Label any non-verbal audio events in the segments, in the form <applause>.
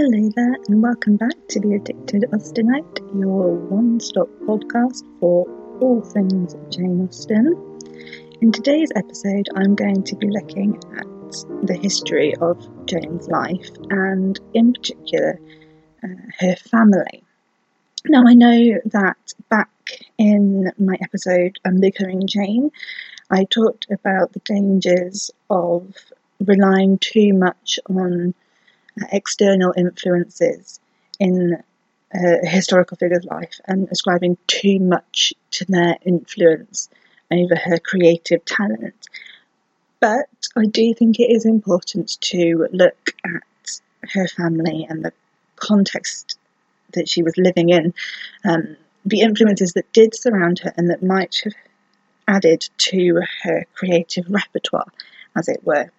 Hello there, and welcome back to The Addicted Austenite, your one stop podcast for all things Jane Austen. In today's episode, I'm going to be looking at the history of Jane's life and, in particular, uh, her family. Now, I know that back in my episode Unbecoming Jane, I talked about the dangers of relying too much on external influences in a historical figure's life and ascribing too much to their influence over her creative talent. But I do think it is important to look at her family and the context that she was living in, um, the influences that did surround her and that might have added to her creative repertoire, as it were.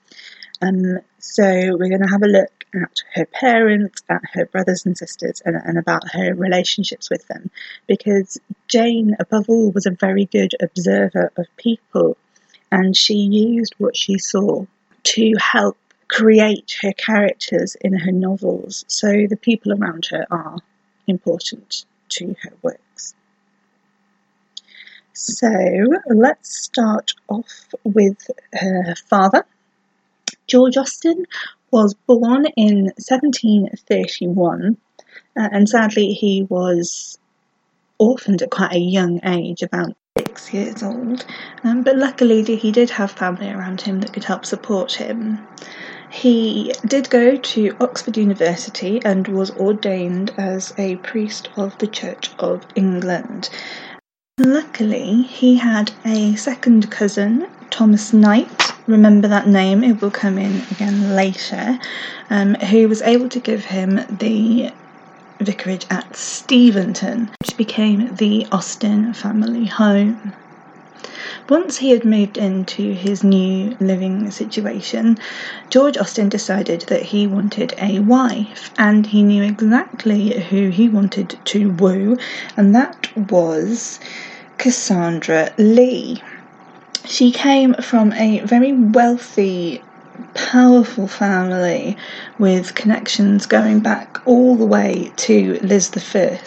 Um, so we're going to have a look at her parents, at her brothers and sisters, and, and about her relationships with them. Because Jane, above all, was a very good observer of people, and she used what she saw to help create her characters in her novels. So the people around her are important to her works. So let's start off with her father. George Austen was born in 1731, uh, and sadly, he was orphaned at quite a young age, about six years old. Um, but luckily, he did have family around him that could help support him. He did go to Oxford University and was ordained as a priest of the Church of England. Luckily, he had a second cousin, Thomas Knight, remember that name, it will come in again later, um, who was able to give him the vicarage at Steventon, which became the Austen family home. Once he had moved into his new living situation, George Austen decided that he wanted a wife, and he knew exactly who he wanted to woo, and that was Cassandra Leigh. She came from a very wealthy, powerful family with connections going back all the way to Liz I.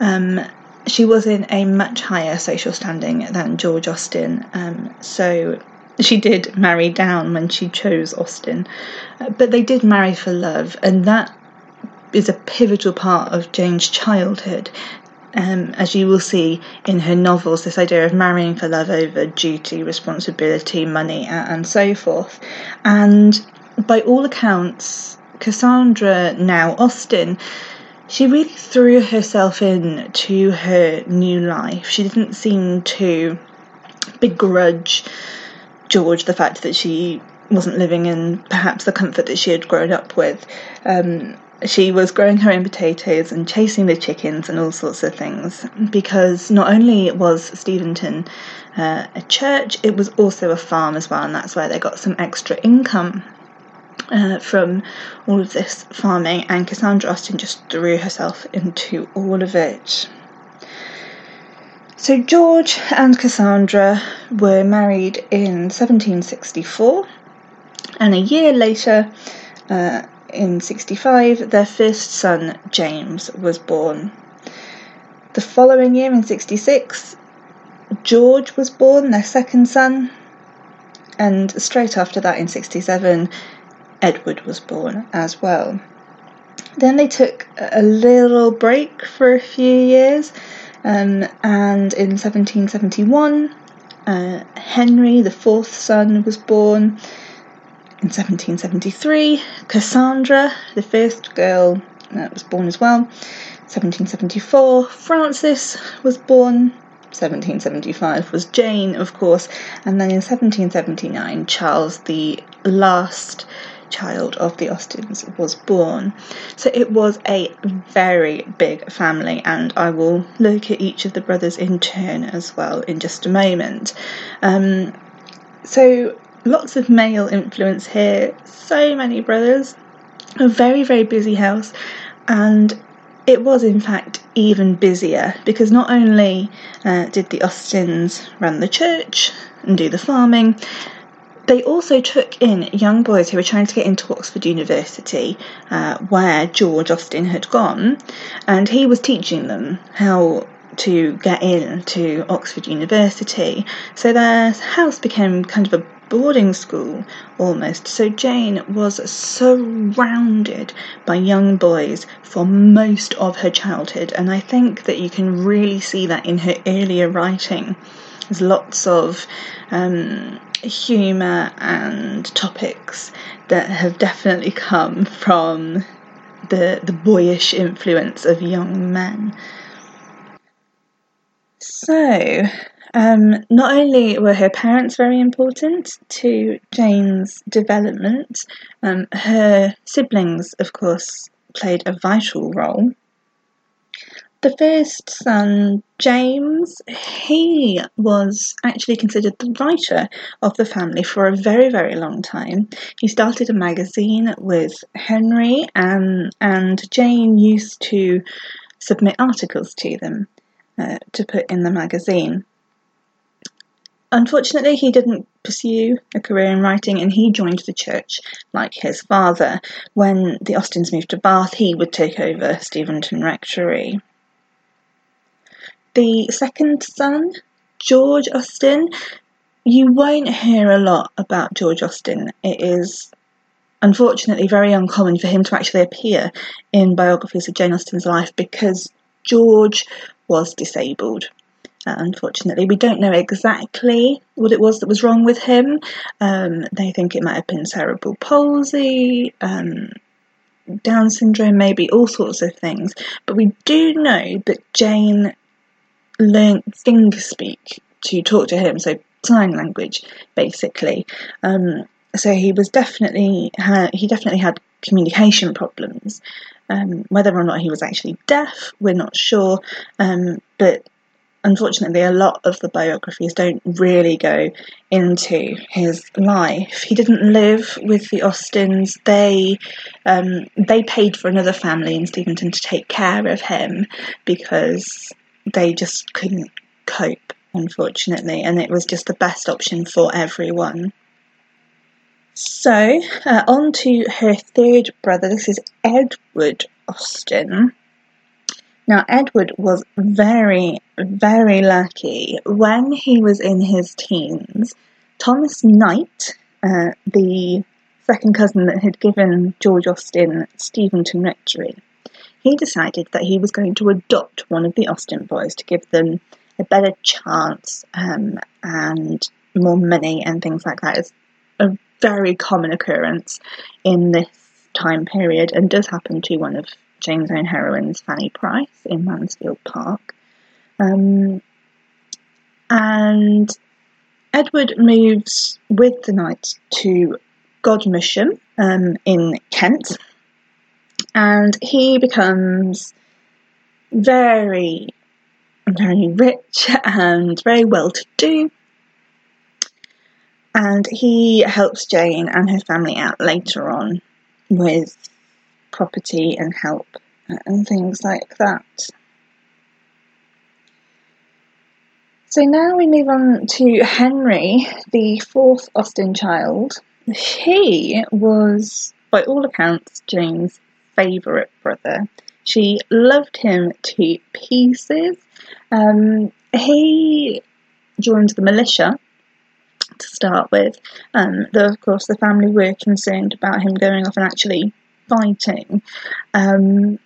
Um, she was in a much higher social standing than George Austen, um, so she did marry down when she chose Austen, uh, but they did marry for love, and that is a pivotal part of Jane's childhood um, as you will see in her novels, this idea of marrying for love over duty, responsibility, money, and so forth. And by all accounts, Cassandra, now Austen, she really threw herself in to her new life. She didn't seem to begrudge George the fact that she wasn't living in perhaps the comfort that she had grown up with. Um, she was growing her own potatoes and chasing the chickens and all sorts of things because not only was Steventon uh, a church, it was also a farm as well, and that's where they got some extra income. Uh, from all of this farming, and Cassandra Austen just threw herself into all of it. So, George and Cassandra were married in 1764, and a year later, uh, in 65, their first son, James, was born. The following year, in 66, George was born, their second son, and straight after that, in 67, Edward was born as well. Then they took a little break for a few years, um, and in 1771, uh, Henry, the fourth son, was born. In 1773, Cassandra, the first girl that was born as well. 1774, Frances was born. 1775 was Jane, of course, and then in 1779, Charles, the last child of the Austens, was born. So it was a very big family, and I will look at each of the brothers in turn as well in just a moment. Um, so lots of male influence here, so many brothers, a very, very busy house, and it was in fact even busier because not only uh, did the Austens run the church and do the farming, they also took in young boys who were trying to get into Oxford University, uh, where George Austen had gone, and he was teaching them how to get in to Oxford University. So their house became kind of a boarding school almost. So Jane was surrounded by young boys for most of her childhood, and I think that you can really see that in her earlier writing. There's lots of um, humour and topics that have definitely come from the the boyish influence of young men. So, um, not only were her parents very important to Jane's development, um, her siblings, of course, played a vital role. The first son, James, he was actually considered the writer of the family for a very, very long time. He started a magazine with Henry, and, and Jane used to submit articles to them uh, to put in the magazine. Unfortunately, he didn't pursue a career in writing and he joined the church like his father. When the Austens moved to Bath, he would take over Steventon Rectory. The second son, George Austen, you won't hear a lot about George Austen. It is unfortunately very uncommon for him to actually appear in biographies of Jane Austen's life because George was disabled. Unfortunately, we don't know exactly what it was that was wrong with him. Um, they think it might have been cerebral palsy, um, Down syndrome, maybe all sorts of things. But we do know that Jane learnt finger speak to talk to him, so sign language, basically. Um, so he was definitely ha- he definitely had communication problems. Um, whether or not he was actually deaf, we're not sure. Um, but unfortunately, a lot of the biographies don't really go into his life. He didn't live with the Austens. They um, they paid for another family in Steventon to take care of him because they just couldn't cope, unfortunately, and it was just the best option for everyone. So, uh, on to her third brother. This is Edward Austen. Now, Edward was very, very lucky. When he was in his teens, Thomas Knight, uh, the second cousin that had given George Austen Steventon Rectory, he decided that he was going to adopt one of the Austen boys to give them a better chance um, and more money and things like that. It's a very common occurrence in this time period and does happen to one of Jane's own heroines, Fanny Price, in Mansfield Park. Um, and Edward moves with the Knight to Godmersham um, in Kent, and he becomes very, very rich and very well to do. And he helps Jane and her family out later on with property and help and things like that. So now we move on to Henry, the fourth Austen child. He was, by all accounts, Jane's favourite brother. She loved him to pieces. Um, he joined the militia to start with. Um, though, of course, the family were concerned about him going off and actually fighting. Um,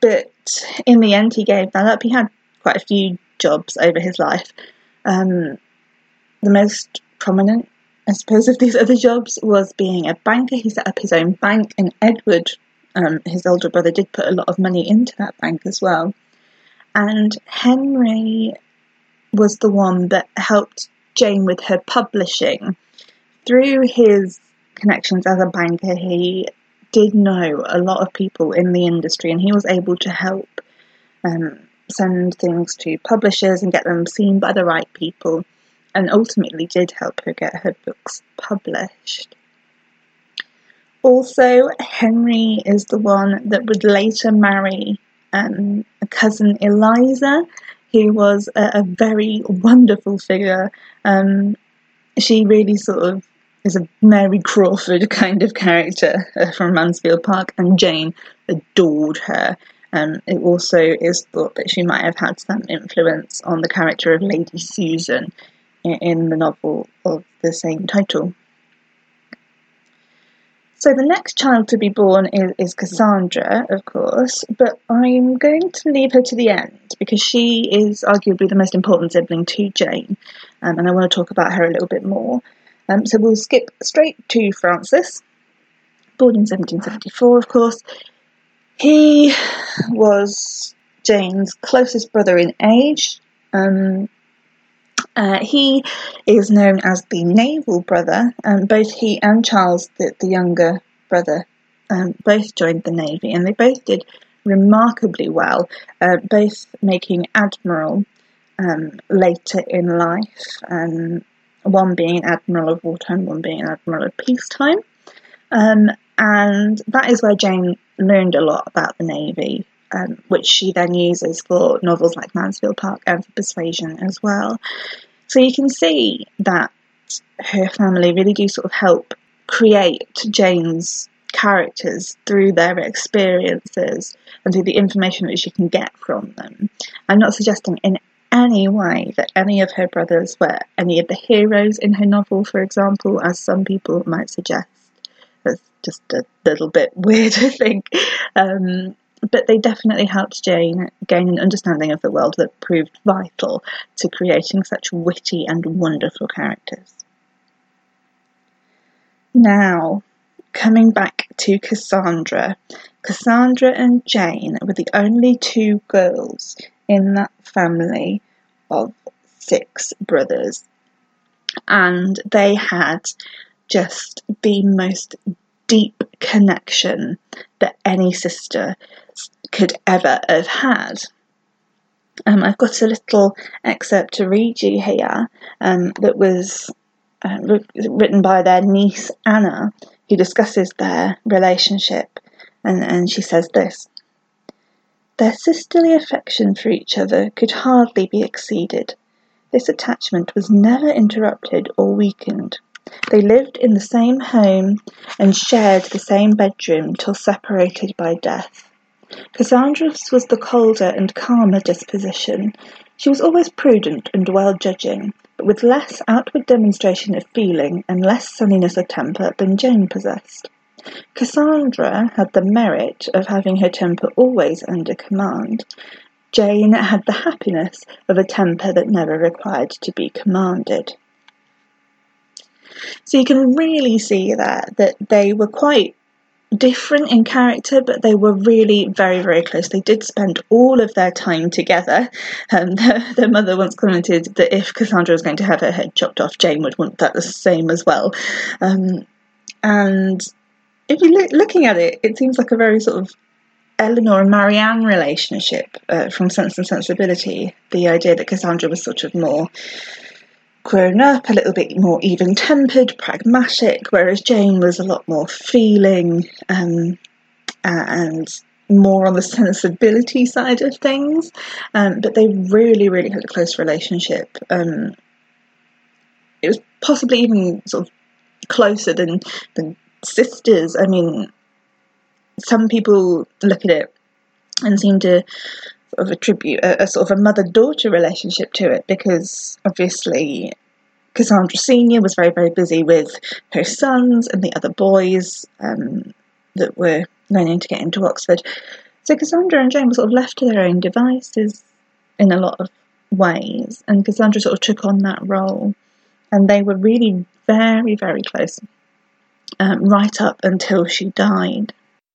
but in the end, he gave that up. He had quite a few jobs over his life. Um, the most prominent, I suppose, of these other jobs was being a banker. He set up his own bank, and Edward, um, his older brother, did put a lot of money into that bank as well. And Henry was the one that helped Jane with her publishing. Through his connections as a banker, he did know a lot of people in the industry and he was able to help um, send things to publishers and get them seen by the right people and ultimately did help her get her books published. Also, Henry is the one that would later marry um, a cousin Eliza, who was a, a very wonderful figure. Um, she really sort of is a Mary Crawford kind of character uh, from Mansfield Park, and Jane adored her. Um, it also is thought that she might have had some influence on the character of Lady Susan in, in the novel of the same title. So the next child to be born is, is, Cassandra, of course, but I'm going to leave her to the end because she is arguably the most important sibling to Jane, um, and I want to talk about her a little bit more. Um, so we'll skip straight to Francis, born in 1774, of course. He was Jane's closest brother in age. Um, uh, he is known as the naval brother. Um, both he and Charles, the, the younger brother, um, both joined the navy, and they both did remarkably well, uh, both making admiral um, later in life. One being an admiral of wartime, one being an admiral of peacetime. Um, and that is where Jane learned a lot about the navy. Um, which she then uses for novels like Mansfield Park and for Persuasion as well. So you can see that her family really do sort of help create Jane's characters through their experiences and through the information that she can get from them. I'm not suggesting in any way that any of her brothers were any of the heroes in her novel, for example, as some people might suggest. That's just a little bit <laughs> weird, I think. Um, but they definitely helped Jane gain an understanding of the world that proved vital to creating such witty and wonderful characters. Now, coming back to Cassandra, Cassandra and Jane were the only two girls in that family of six brothers, and they had just the most deep connection that any sister could ever have had. Um, I've got a little excerpt to read you here um, that was uh, written by their niece Anna, who discusses their relationship, and, and she says this Their sisterly affection for each other could hardly be exceeded. This attachment was never interrupted or weakened. They lived in the same home and shared the same bedroom till separated by death. Cassandra's was the colder and calmer disposition. She was always prudent and well judging, with less outward demonstration of feeling and less sunniness of temper than Jane possessed. Cassandra had the merit of having her temper always under command. Jane had the happiness of a temper that never required to be commanded. So you can really see that that they were quite different in character, but they were really very, very close. They did spend all of their time together. Um, <laughs> their, their, mother once commented that if Cassandra was going to have her head chopped off, Jane would want that the same as well. Um, and if you're look, looking at it, it seems like a very sort of Elinor and Marianne relationship uh, from Sense and Sensibility. The idea that Cassandra was sort of more grown up, a little bit more even tempered, pragmatic, whereas Jane was a lot more feeling um, and more on the sensibility side of things. Um, but they really, really had a close relationship. Um, it was possibly even sort of closer than, than sisters. I mean, some people look at it and seem to of attribute a, a sort of a mother daughter relationship to it because obviously Cassandra Senior was very very busy with her sons and the other boys um, that were learning to get into Oxford. So Cassandra and Jane were sort of left to their own devices in a lot of ways, and Cassandra sort of took on that role, and they were really very very close um, right up until she died.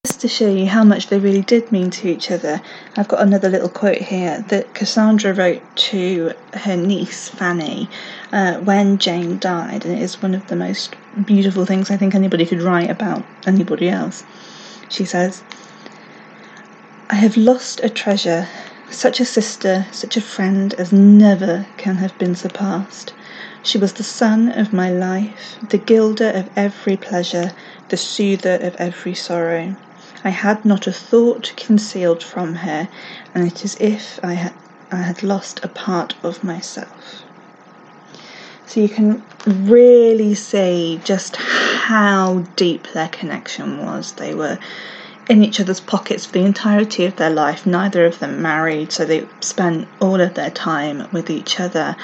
Just to show you how much they really did mean to each other, I've got another little quote here that Cassandra wrote to her niece Fanny uh, when Jane died, and it is one of the most beautiful things I think anybody could write about anybody else. She says, I have lost a treasure, such a sister, such a friend as never can have been surpassed. She was the sun of my life, the gilder of every pleasure, the soother of every sorrow. I had not a thought concealed from her, and it is as if I had, I had lost a part of myself. So you can really see just how deep their connection was. They were in each other's pockets for the entirety of their life. Neither of them married, so they spent all of their time with each other.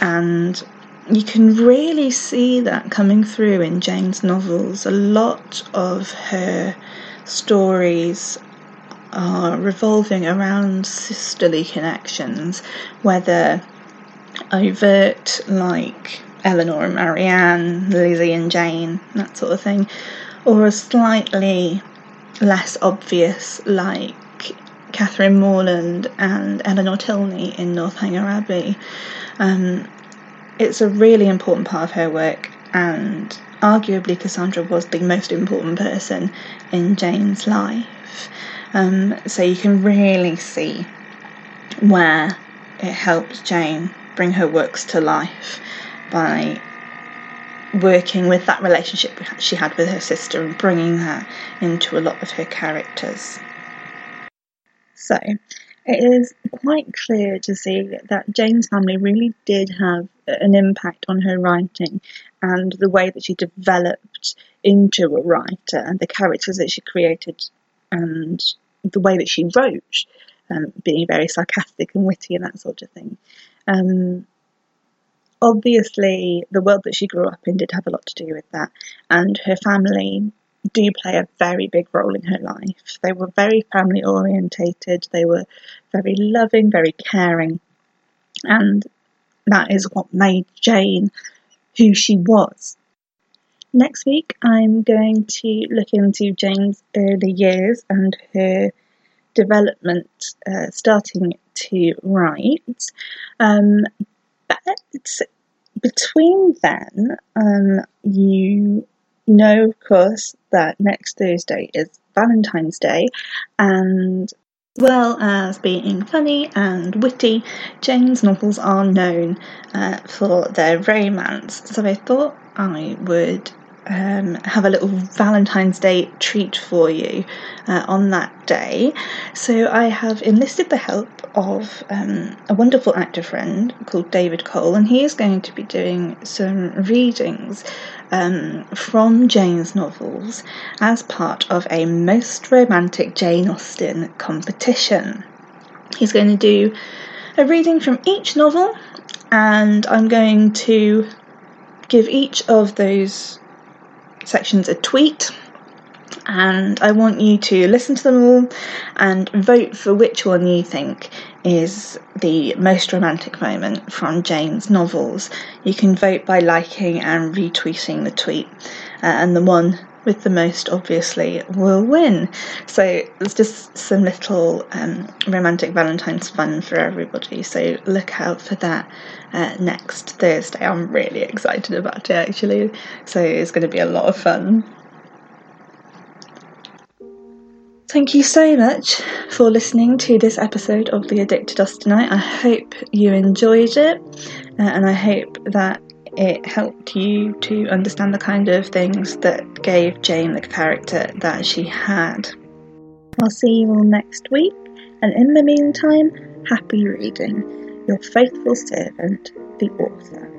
And you can really see that coming through in Jane's novels. A lot of her stories are revolving around sisterly connections, whether overt, like Elinor and Marianne, Lizzie and Jane, that sort of thing, or a slightly less obvious, like Catherine Morland and Eleanor Tilney in Northanger Abbey. Um, it's a really important part of her work, and arguably Cassandra was the most important person in Jane's life. Um, so you can really see where it helped Jane bring her works to life by working with that relationship she had with her sister and bringing that into a lot of her characters. So, it is quite clear to see that Jane's family really did have an impact on her writing and the way that she developed into a writer and the characters that she created and the way that she wrote, um, being very sarcastic and witty and that sort of thing. Um, obviously, the world that she grew up in did have a lot to do with that, and her family do play a very big role in her life. They were very family orientated, they were very loving, very caring, and that is what made Jane who she was. Next week, I'm going to look into Jane's early years and her development uh, starting to write. Um, but between then, um, you know, of course, that next Thursday is Valentine's Day, and well as being funny and witty, Jane's novels are known uh, for their romance. So I thought I would um, have a little Valentine's Day treat for you uh, on that day. So I have enlisted the help of um, a wonderful actor friend called David Cole, and he is going to be doing some readings um, from Jane's novels as part of a most romantic Jane Austen competition. He's going to do a reading from each novel, and I'm going to give each of those sections a tweet and I want you to listen to them all and vote for which one you think is the most romantic moment from Jane's novels. You can vote by liking and retweeting the tweet, uh, and the one with the most obviously will win. So it's just some little um, romantic Valentine's fun for everybody. So look out for that uh, next Thursday. I'm really excited about it actually. So it's going to be a lot of fun. Thank you so much for listening to this episode of The Addicted Austenite. I hope you enjoyed it uh, and I hope that it helped you to understand the kind of things that gave Jane the character that she had. I'll see you all next week, and in the meantime, happy reading. Your faithful servant, the author.